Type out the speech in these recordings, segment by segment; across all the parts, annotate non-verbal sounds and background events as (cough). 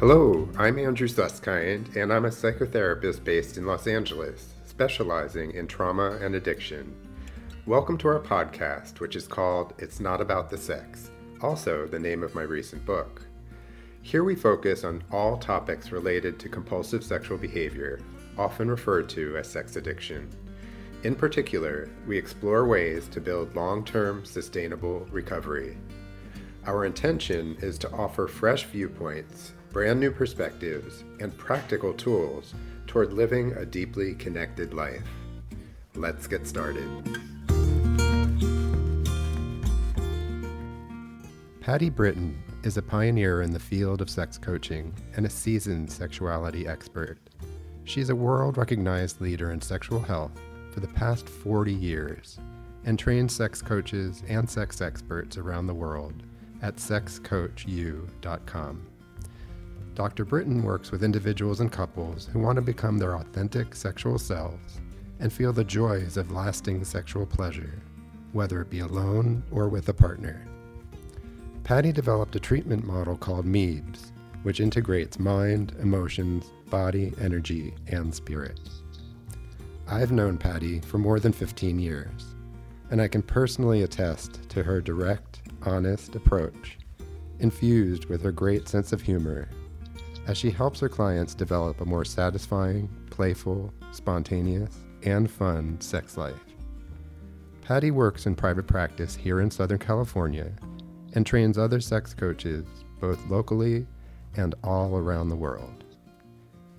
Hello, I'm Andrew Susskind, and I'm a psychotherapist based in Los Angeles, specializing in trauma and addiction. Welcome to our podcast, which is called It's Not About the Sex, also the name of my recent book. Here we focus on all topics related to compulsive sexual behavior, often referred to as sex addiction. In particular, we explore ways to build long term sustainable recovery. Our intention is to offer fresh viewpoints brand new perspectives, and practical tools toward living a deeply connected life. Let's get started. Patti Britton is a pioneer in the field of sex coaching and a seasoned sexuality expert. She's a world recognized leader in sexual health for the past 40 years and trains sex coaches and sex experts around the world at sexcoachu.com. Dr. Britton works with individuals and couples who want to become their authentic sexual selves and feel the joys of lasting sexual pleasure, whether it be alone or with a partner. Patti developed a treatment model called MEBES, which integrates mind, emotions, body, energy, and spirit. I've known Patti for more than 15 years, and I can personally attest to her direct, honest approach, infused with her great sense of humor as she helps her clients develop a more satisfying, playful, spontaneous, and fun sex life. Patti works in private practice here in Southern California and trains other sex coaches both locally and all around the world.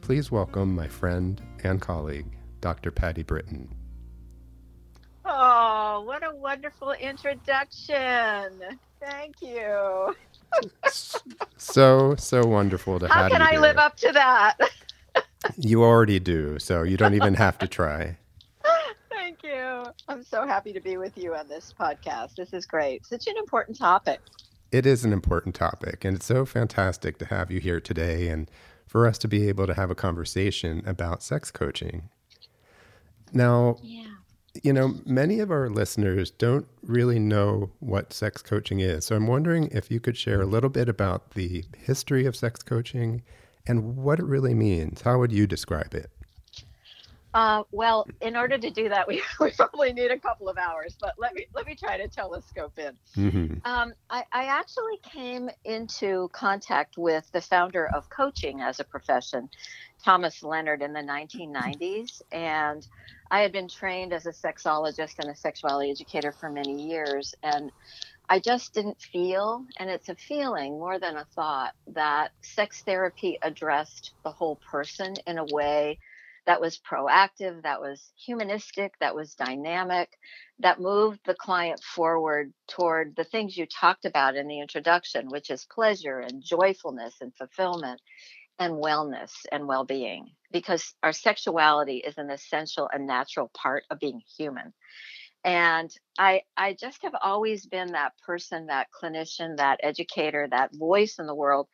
Please welcome my friend and colleague, Dr. Patty Britton. Oh, what a wonderful introduction. Thank you so so wonderful to How have you. How can I live up to that? (laughs) you already do, so you don't even have to try. Thank you. I'm so happy to be with you on this podcast. This is great. Such an important topic. It is an important topic, and it's so fantastic to have you here today and for us to be able to have a conversation about sex coaching. Now, yeah you know, many of our listeners don't really know what sex coaching is. So I'm wondering if you could share a little bit about the history of sex coaching and what it really means. How would you describe it? Uh, well, in order to do that, (laughs) we, we probably need a couple of hours, but let me let me try to telescope in. Mm-hmm. Um, I, I actually came into contact with the founder of coaching as a profession, Thomas Leonard, in the 1990s, and I had been trained as a sexologist and a sexuality educator for many years, and I just didn't feel, and it's a feeling more than a thought, that sex therapy addressed the whole person in a way that was proactive, that was humanistic, that was dynamic, that moved the client forward toward the things you talked about in the introduction, which is pleasure and joyfulness and fulfillment and wellness and well being because our sexuality is an essential and natural part of being human. And I, I just have always been that person, that clinician, that educator, that voice in the world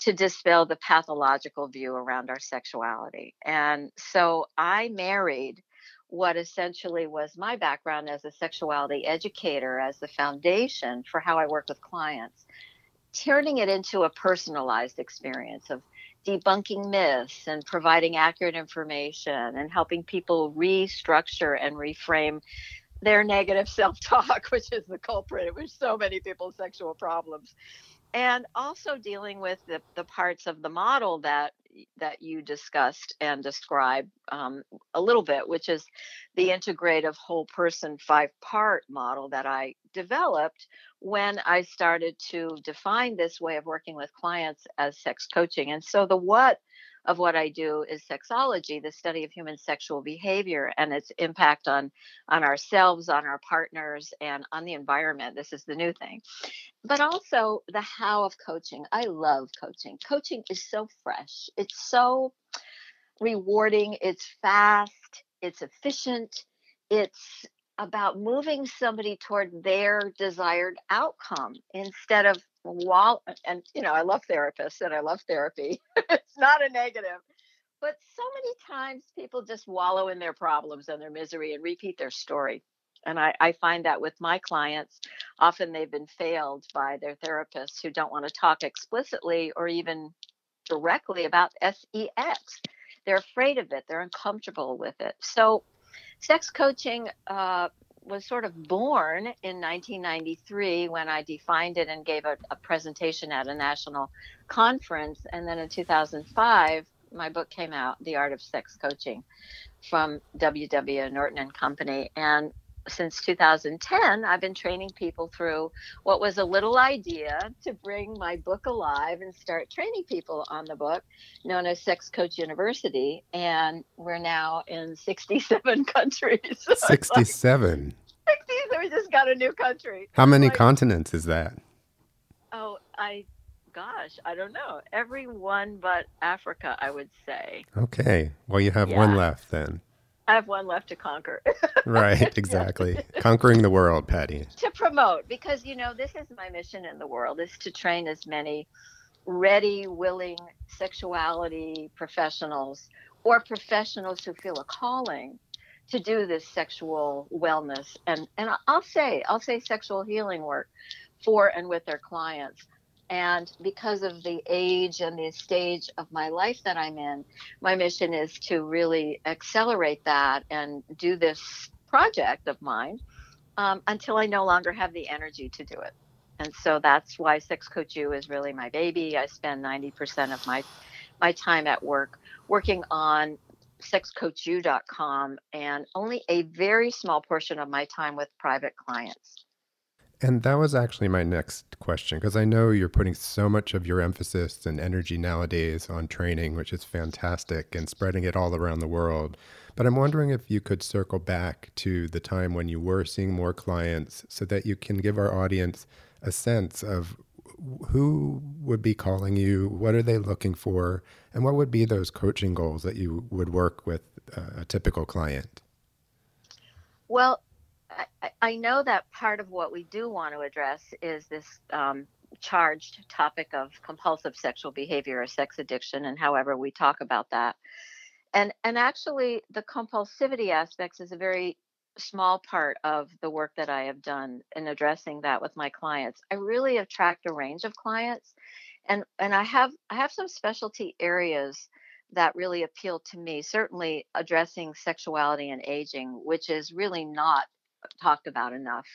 to dispel the pathological view around our sexuality. And so I married what essentially was my background as a sexuality educator as the foundation for how I work with clients, turning it into a personalized experience of debunking myths and providing accurate information and helping people restructure and reframe their negative self-talk (laughs) which is the culprit with so many people's sexual problems and also dealing with the, the parts of the model that that you discussed and described um, a little bit, which is the integrative whole person five part model that I developed when I started to define this way of working with clients as sex coaching. And so the what of what I do is sexology, the study of human sexual behavior and its impact on on ourselves, on our partners, and on the environment. This is the new thing. But also the how of coaching. I love coaching. Coaching is so fresh. It's so rewarding. It's fast. It's efficient. It's about moving somebody toward their desired outcome instead of wall and you know i love therapists and i love therapy (laughs) it's not a negative but so many times people just wallow in their problems and their misery and repeat their story and I, I find that with my clients often they've been failed by their therapists who don't want to talk explicitly or even directly about sex. They're afraid of it. They're uncomfortable with it. So, sex coaching uh, was sort of born in 1993 when I defined it and gave a, a, presentation at a national conference. And then in 2005, my book came out, The Art of Sex Coaching, from W.W. Norton and Company. And since 2010, I've been training people through what was a little idea to bring my book alive and start training people on the book, known as Sex Coach University. And we're now in 67 (laughs) countries. (laughs) 67. Like, 60, so we just got a new country. How many like, continents is that? Oh, I, gosh, I don't know. Every one but Africa, I would say. Okay. Well, you have yeah. one left then. I have one left to conquer. (laughs) right, exactly. Conquering the world, Patti. To promote, because you know, this is my mission in the world is to train as many ready, willing sexuality professionals or professionals who feel a calling to do this sexual wellness and and I'll say I'll say sexual healing work for and with their clients and because of the age and the stage of my life that I'm in, my mission is to really accelerate that and do this project of mine um, until I no longer have the energy to do it. And so that's why Sex Coach U is really my baby. I spend 90% of my my time at work working on sexcoachu.com and only a very small portion of my time with private clients. And that was actually my next question because I know you're putting so much of your emphasis and energy nowadays on training, which is fantastic, and spreading it all around the world. But I'm wondering if you could circle back to the time when you were seeing more clients so that you can give our audience a sense of who would be calling you, what are they looking for, and what would be those coaching goals that you would work with uh, a typical client? Well, I, I know that part of what we do want to address is this um, charged topic of compulsive sexual behavior or sex addiction, and however we talk about that. And and actually, the compulsivity aspects is a very small part of the work that I have done in addressing that with my clients. I really attract a range of clients, and and I have I have some specialty areas that really appeal to me. Certainly, addressing sexuality and aging, which is really not talked about enough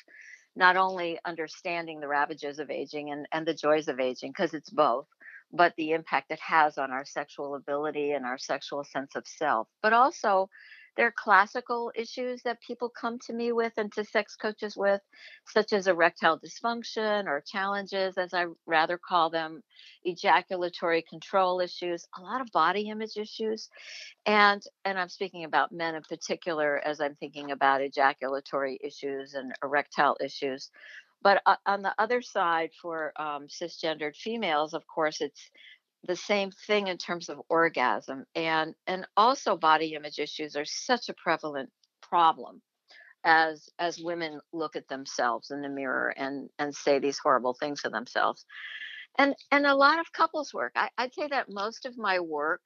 not only understanding the ravages of aging and, and the joys of aging because it's both but the impact it has on our sexual ability and our sexual sense of self but also there are classical issues that people come to me with and to sex coaches with, such as erectile dysfunction or challenges, as I rather call them, ejaculatory control issues, a lot of body image issues. And and I'm speaking about men in particular as I'm thinking about ejaculatory issues and erectile issues. But uh, on the other side, for um, cisgendered females, of course, it's the same thing in terms of orgasm and and also body image issues are such a prevalent problem as as women look at themselves in the mirror and and say these horrible things to themselves. And and a lot of couples work. I, i'd say that most of my work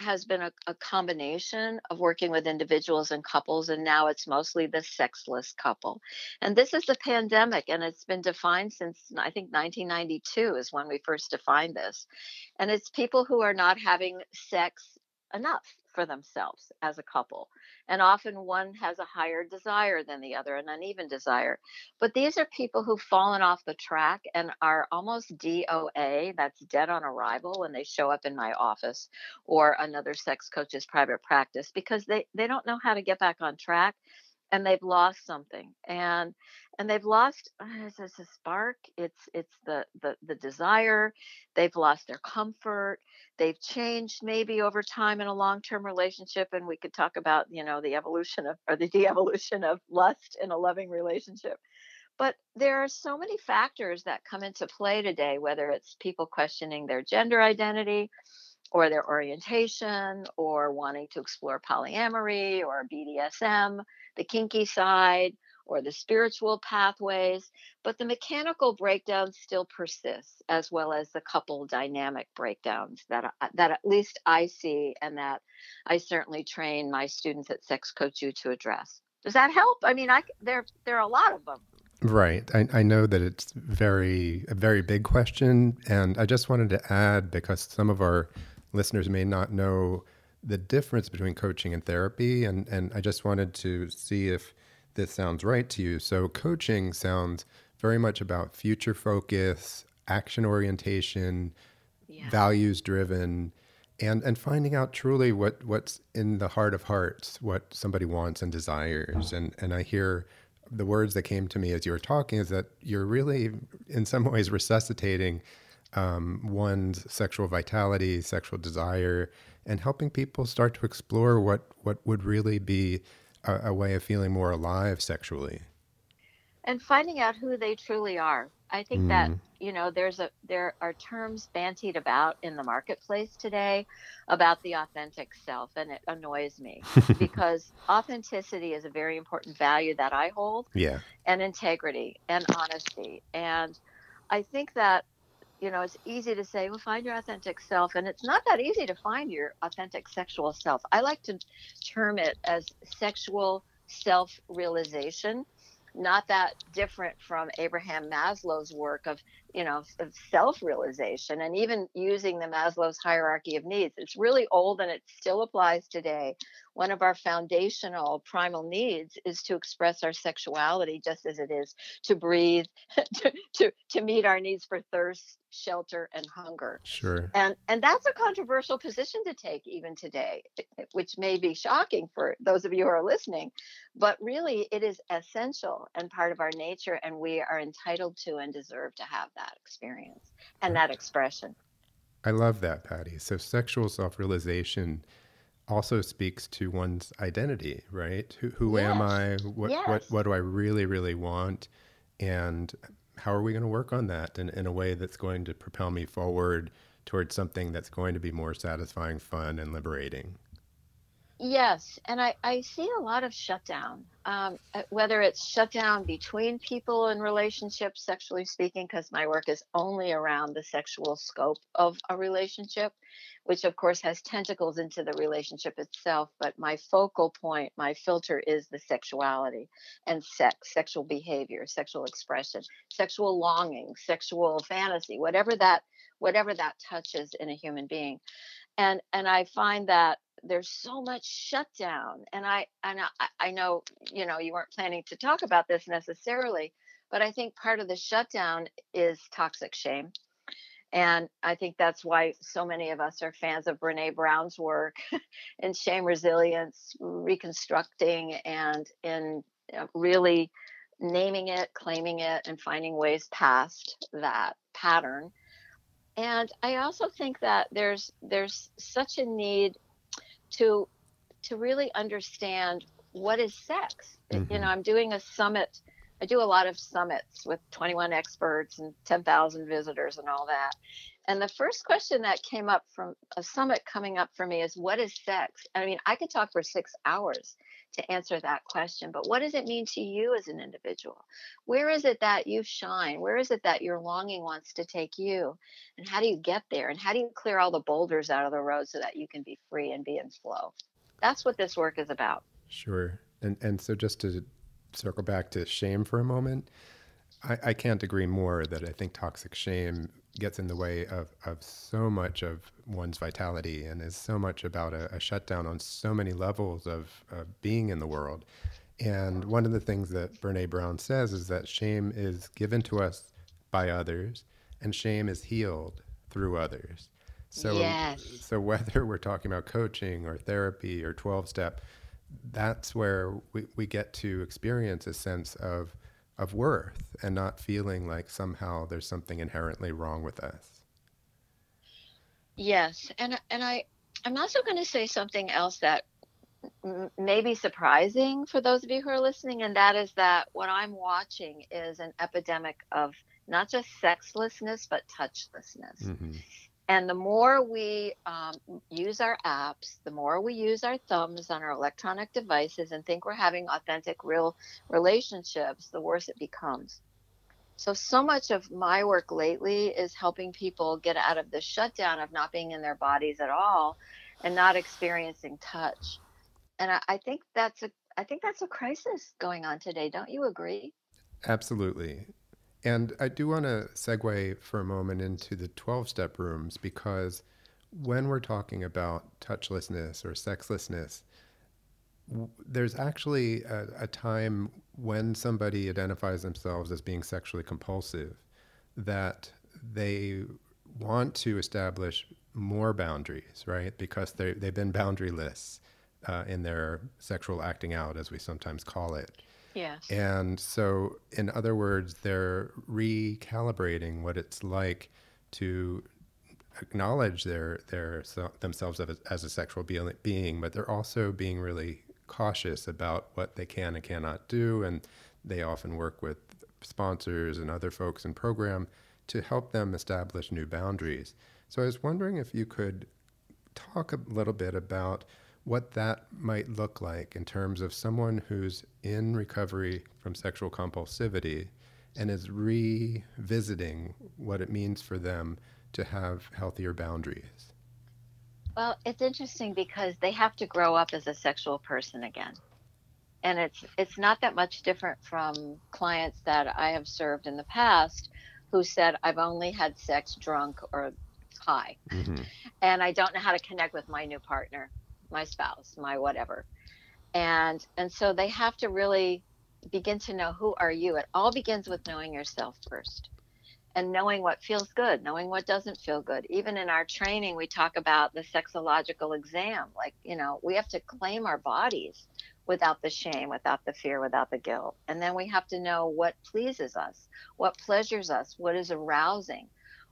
has been a, a, combination of working with individuals and couples, and now it's mostly the sexless couple. And this is the pandemic, and it's been defined since I think 1992 is when we first defined this. And it's people who are not having sex enough for themselves as a couple. And often one has a higher desire than the other, an uneven desire. But these are people who've fallen off the track and are almost DOA, that's dead on arrival, when they show up in my office or another sex coach's private practice because they, they don't know how to get back on track and they've lost something and and they've lost uh, it's a spark it's it's the, the the desire they've lost their comfort they've changed maybe over time in a long-term relationship and we could talk about you know the evolution of or the de-evolution of lust in a loving relationship. But there are so many factors that come into play today whether it's people questioning their gender identity or their orientation or wanting to explore polyamory or BDSM, the kinky side or the spiritual pathways, but the mechanical breakdowns still persist as well as the couple dynamic breakdowns that that at least I see and that I certainly train my students at Sex Coach U to address. Does that help? I mean, I there there are a lot of them. Right. I, I know that it's very a very big question, and I just wanted to add because some of our listeners may not know the difference between coaching and therapy, and and I just wanted to see if this sounds right to you. So coaching sounds very much about future focus, action orientation, yeah. values driven, and and finding out truly what what's in the heart of hearts, what somebody wants and desires. And and I hear the words that came to me as you were talking is that you're really in some ways resuscitating um, one's sexual vitality, sexual desire, and helping people start to explore what what would really be a, a way of feeling more alive sexually and finding out who they truly are. I think mm. that you know there's a there are terms bantied about in the marketplace today about the authentic self, and it annoys me (laughs) because authenticity is a very important value that I hold. Yeah. And integrity and honesty, and I think that you know it's easy to say well find your authentic self and it's not that easy to find your authentic sexual self. I like to term it as sexual self realization not that different from Abraham Maslow's work of, you know, of self-realization and even using the Maslow's hierarchy of needs. It's really old and it still applies today. One of our foundational primal needs is to express our sexuality just as it is to breathe, (laughs) to, to, to meet our needs for thirst, shelter and hunger. Sure. And and that's a controversial position to take even today, eh, eh, which may be shocking for those of you who are listening, but really it is essential and part of our nature and we are entitled to and deserve to have that experience and that expression. I love that, Patti. So sexual self-realization also speaks to one's identity, right? Who, who yes. am I? What, yes. what what do I really really want? And how are we going to work on that in, in a way that's going to propel me forward towards something that's going to be more satisfying, fun, and liberating? Yes, and I, I see a lot of shutdown, um, uh, whether it's shutdown between people in relationships, sexually speaking, because my work is only around the sexual scope of a relationship, which of course has tentacles into the relationship itself. But my focal point, my filter is the sexuality and sex, sexual behavior, sexual expression, sexual longing, sexual fantasy, whatever that whatever that touches in a human being. And and I find that there's so much shutdown and i and I, I know you know you weren't planning to talk about this necessarily but i think part of the shutdown is toxic shame and i think that's why so many of us are fans of brene brown's work (laughs) in shame resilience reconstructing and in uh, really naming it claiming it and finding ways past that pattern. And i also think that there's there's such a need to to really understand what is sex. Mm-hmm. You know, I'm doing a summit. I do a lot of summits with 21 experts and 10,000 visitors and all that. And the first question that came up from a summit coming up for me is what is sex? I mean, I could talk for 6 hours to answer that question. But what does it mean to you as an individual? Where is it that you shine? Where is it that your longing wants to take you? And how do you get there? And how do you clear all the boulders out of the road so that you can be free and be in flow? That's what this work is about. Sure. And and so just to circle back to shame for a moment, I, I can't agree more that I think toxic shame gets in the way of, of so much of one's vitality and is so much about a, a shutdown on so many levels of, of being in the world. And one of the things that Brene Brown says is that shame is given to us by others and shame is healed through others. So, yes. so whether (laughs) we're talking about coaching or therapy or 12 step, that's where we, we get to experience a sense of of worth and not feeling like somehow there's something inherently wrong with us. Yes, and and I I'm also going to say something else that m- may be surprising for those of you who are listening, and that is that what I'm watching is an epidemic of not just sexlessness but touchlessness. Mm-hmm. And the more we um, use our apps, the more we use our thumbs on our electronic devices and think we're having authentic, real relationships, the worse it becomes. So, so much of my work lately is helping people get out of the shutdown of not being in their bodies at all and not experiencing touch. And I, I think that's a I think that's a crisis going on today. Don't you agree? Absolutely. And I do want to segue for a moment into the 12 step rooms because when we're talking about touchlessness or sexlessness, there's actually a, a, time when somebody identifies themselves as being sexually compulsive that they want to establish more boundaries, right? Because they they've been boundaryless uh, in their sexual acting out, as we sometimes call it. Yes. And so, in other words, they're recalibrating what it's like to acknowledge their their themselves as, a sexual being, but they're also being really cautious about what they can and cannot do. And they often work with sponsors and other folks in program to help them establish new boundaries. So I was wondering if you could talk a little bit about what that might look like in terms of someone who's in recovery from sexual compulsivity and is revisiting what it means for them to have healthier boundaries. Well, it's interesting because they have to grow up as a sexual person again. And it's it's not that much different from clients that I have served in the past who said I've only had sex drunk or high. Mm-hmm. And I don't know how to connect with my new partner, my spouse, my whatever. And and so they have to really begin to know who are you. It all begins with knowing yourself first and knowing what feels good, knowing what doesn't feel good. Even in our training, we talk about the sexological exam. Like, you know, we have to claim our bodies without the shame, without the fear, without the guilt. And then we have to know what pleases us, what pleasures us, what is arousing,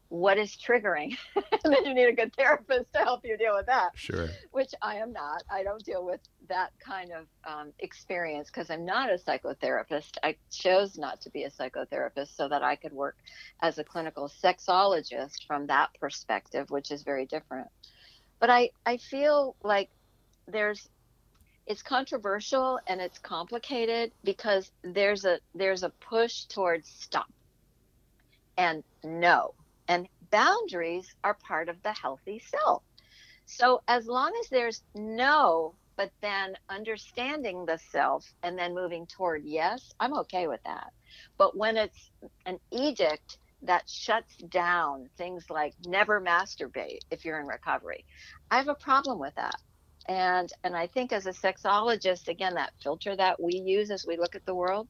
what is triggering? (laughs) And then you need a good therapist to help you deal with that. Sure. Which i am not. I don't deal with that kind of um, experience because i'm not a psychotherapist. I chose not to be a psychotherapist so that i could work as a clinical sexologist from that perspective which is very different. But i i feel like there's it's controversial and it's complicated because there's a there's a push towards stop and no and boundaries are part of the healthy self. So as long as there's no, but then understanding the self and then moving toward yes, I'm okay with that. But when it's an edict that shuts down things like never masturbate if you're in recovery, I have a problem with that and and i think as a sexologist again that filter that we use as we look at the world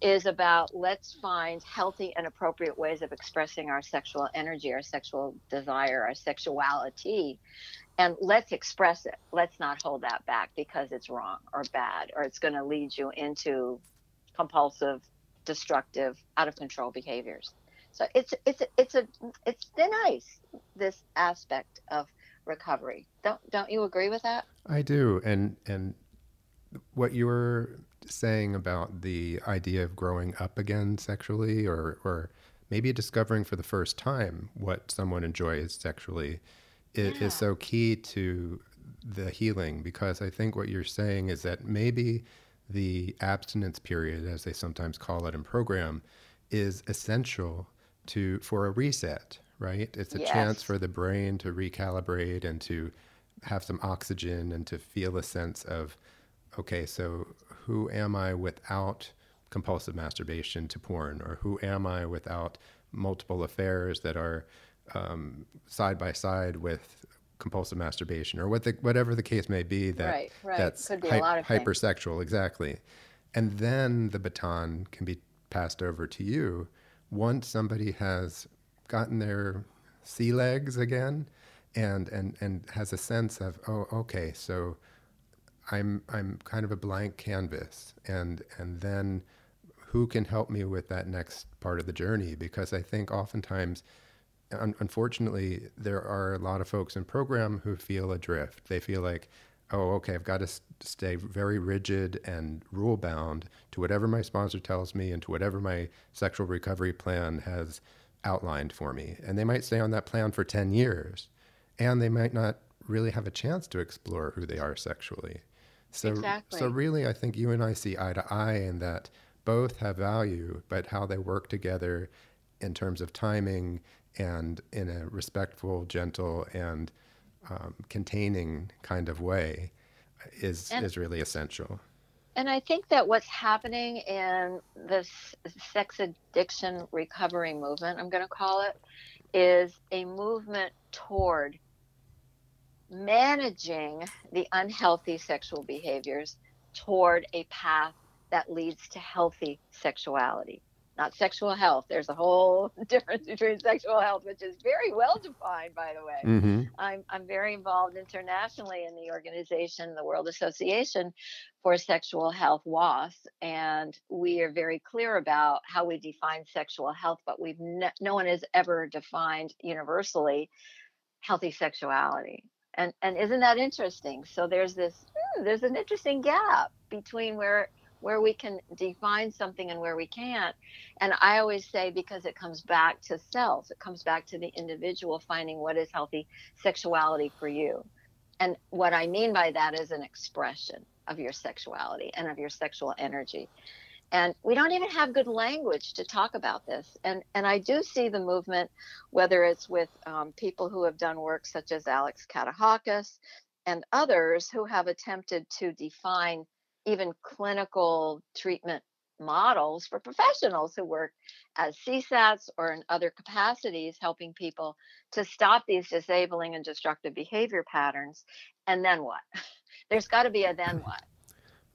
is about let's find healthy and appropriate ways of expressing our sexual energy our sexual desire our sexuality. And let's express it. Let's not hold that back because it's wrong or bad or it's going to lead you into compulsive destructive out of control behaviors. So it's it's it's a it's thin ice this aspect of recovery. Don't don't you agree with that? I do, and and what you were saying about the idea of growing up again sexually, or or maybe discovering for the first time what someone enjoys sexually, is, yeah. is so key to the healing because I think what you're saying is that maybe the abstinence period, as they sometimes call it in program, is essential to for a reset right? It's a yes. chance for the brain to recalibrate and to have some oxygen and to feel a sense of, okay, so who am I without compulsive masturbation to porn? Or who am I without multiple affairs that are um, side by side with compulsive masturbation or what the, whatever the case may be that right, right. that's hy- hypersexual exactly and then the baton can be passed over to you once somebody has gotten their sea legs again and and and has a sense of oh okay so i'm i'm kind of a blank canvas. And and then who can help me with that next part of the journey? Because i think oftentimes un- unfortunately there are a lot of folks in program who feel adrift. They feel like oh okay i've got to stay very rigid and rule bound to whatever my sponsor tells me and to whatever my sexual recovery plan has outlined for me. And they might stay on that plan for 10 years and they might not really have a chance to explore who they are sexually. So, exactly. so really, I think you and I see eye to eye in that both have value, but how they work together in terms of timing and in a respectful, gentle, and um, containing kind of way is and, is really essential. And I think that what's happening in this sex addiction recovery movement, I'm going to call it, is a movement toward managing the unhealthy sexual behaviors toward a path that leads to healthy sexuality not sexual health. There's a whole (laughs) difference between sexual health, which is very well defined, by the way. Mm-hmm. I'm, I'm very involved internationally in the organization, the World Association for Sexual Health, WAS, and we are very clear about how we define sexual health, but we've ne- no one has ever defined universally healthy sexuality. And, and isn't that interesting? So there's this, hmm, there's an interesting gap between where where we can define something and where we can't. And I always say because it comes back to self, it comes back to the individual finding what is healthy sexuality for you. And what I mean by that is an expression of your sexuality and of your sexual energy. And we don't even have good language to talk about this. And and I do see the movement, whether it's with um, people who have done work such as Alex Katehakis and others who have attempted to define even clinical treatment models for professionals who work as CSATs or in other capacities, helping people to stop these disabling and destructive behavior patterns. And then what? (laughs) There's got to be a then what.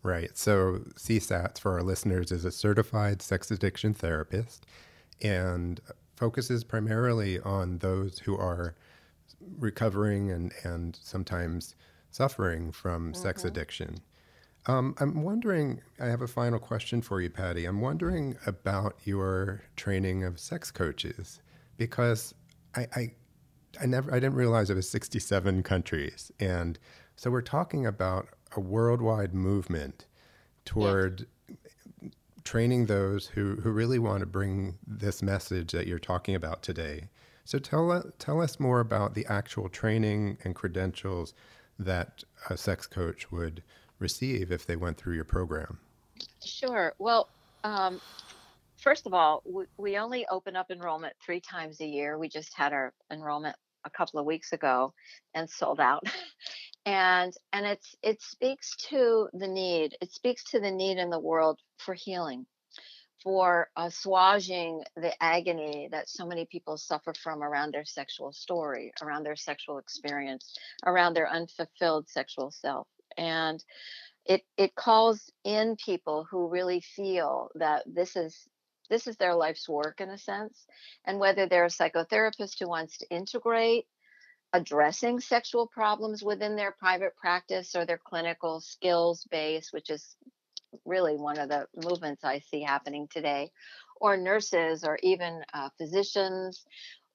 Right. So, CSATs for our listeners is a certified sex addiction therapist and focuses primarily on those who are recovering and, and sometimes suffering from mm-hmm. sex addiction. Um, I'm wondering, I have a final question for you, Patti. I'm wondering about your training of sex coaches because I, I, I never, I didn't realize it was 67 countries. And so we're talking about a worldwide movement toward yes. training those who, who really want to bring this message that you're talking about today. So tell, tell us more about the actual training and credentials that a sex coach would receive if they went through your program? Sure. Well, um, first of all, we, we only open up enrollment three times a year. We just had our enrollment a couple of weeks ago and sold out. (laughs) and and it's it speaks to the need. It speaks to the need in the world for healing, for assuaging the agony that so many people suffer from around their sexual story, around their sexual experience, around their unfulfilled sexual self and it it calls in people who really feel that this is this is their life's work in a sense and whether they're a psychotherapist who wants to integrate addressing sexual problems within their private practice or their clinical skills base which is really one of the movements i see happening today or nurses or even uh, physicians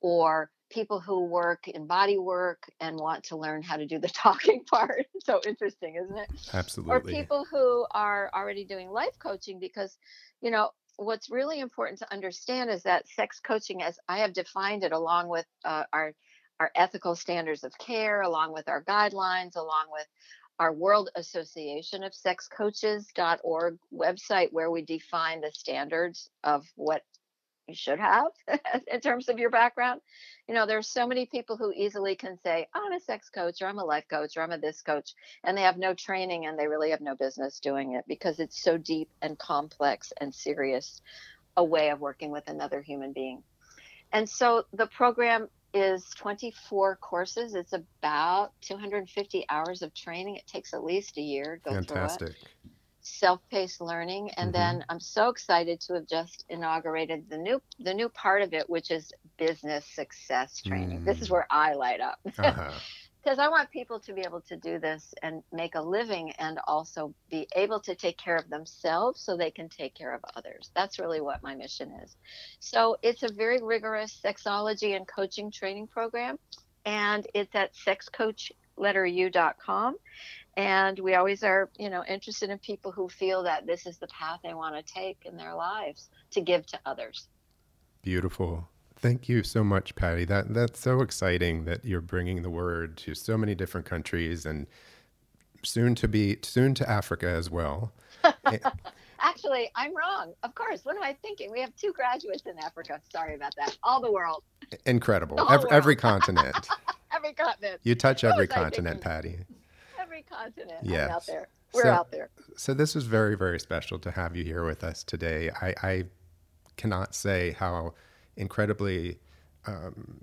or people who work in body work and want to learn how to do the (laughs) talking part. so interesting, isn't it? Absolutely. Or people who are already doing life coaching because, you know, what's really important to understand is that sex coaching, as I have defined it, along with uh, our our ethical standards of care, along with our guidelines, along with our World Association of Sex Coaches.org website, where we define the standards of what you should have (laughs) in terms of your background. You know, there's so many people who easily can say, I'm a sex coach or I'm a life coach or I'm a this coach, and they have no training and they really have no business doing it because it's so deep and complex and serious a way of working with another human being. And so the program is 24 courses. It's about 250 hours of training. It takes at least a year to go Fantastic. through it self-paced learning and mm-hmm. then i'm so excited to have just inaugurated the new the new part of it which is business success training mm. this is mm. where i light up because (laughs) uh-huh. i want people to be able to do this and make a living and also be able to take care of themselves so they can take care of others that's really what my mission is so it's a very rigorous sexology and coaching training program and it's at sexcoachletteru.com and we always are you know interested in people who feel that this is the path they want to take in their lives to give to others. Beautiful. Thank you so much patti. That that's so exciting that you're bringing the word to so many different countries and soon to be soon to africa as well (laughs) actually i'm wrong of course what am i thinking we have two graduates in africa sorry about that all the world incredible every, world. every continent (laughs) every continent you touch every continent patti Every continent. Yeah. out there. we're so, out there. So this was very, very special to have you here with us today. I, I cannot say how incredibly um,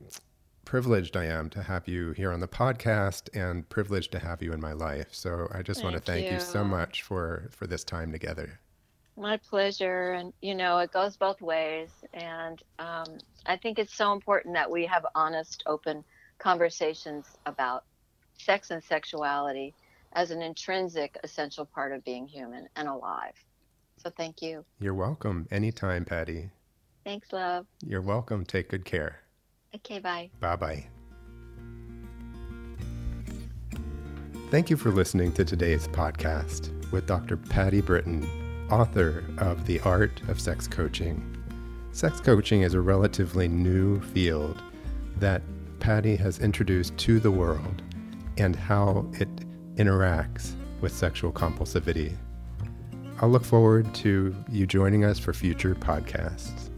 privileged I am to have you here on the podcast and privileged to have you in my life. So I just thank want to thank you. you so much for for this time together. My pleasure. And, you know, it goes both ways. And um, I think it's so important that we have honest, open conversations about sex and sexuality as an intrinsic, essential part of being human and alive. So thank you. You're welcome. Anytime, Patti. Thanks, love. You're welcome. Take good care. Okay, bye. Bye bye. Thank you for listening to today's podcast with Dr. Patti Britton, author of The Art of Sex Coaching. Sex coaching is a relatively new field that Patti has introduced to the world and how it interacts with sexual compulsivity. I'll look forward to you joining us for future podcasts.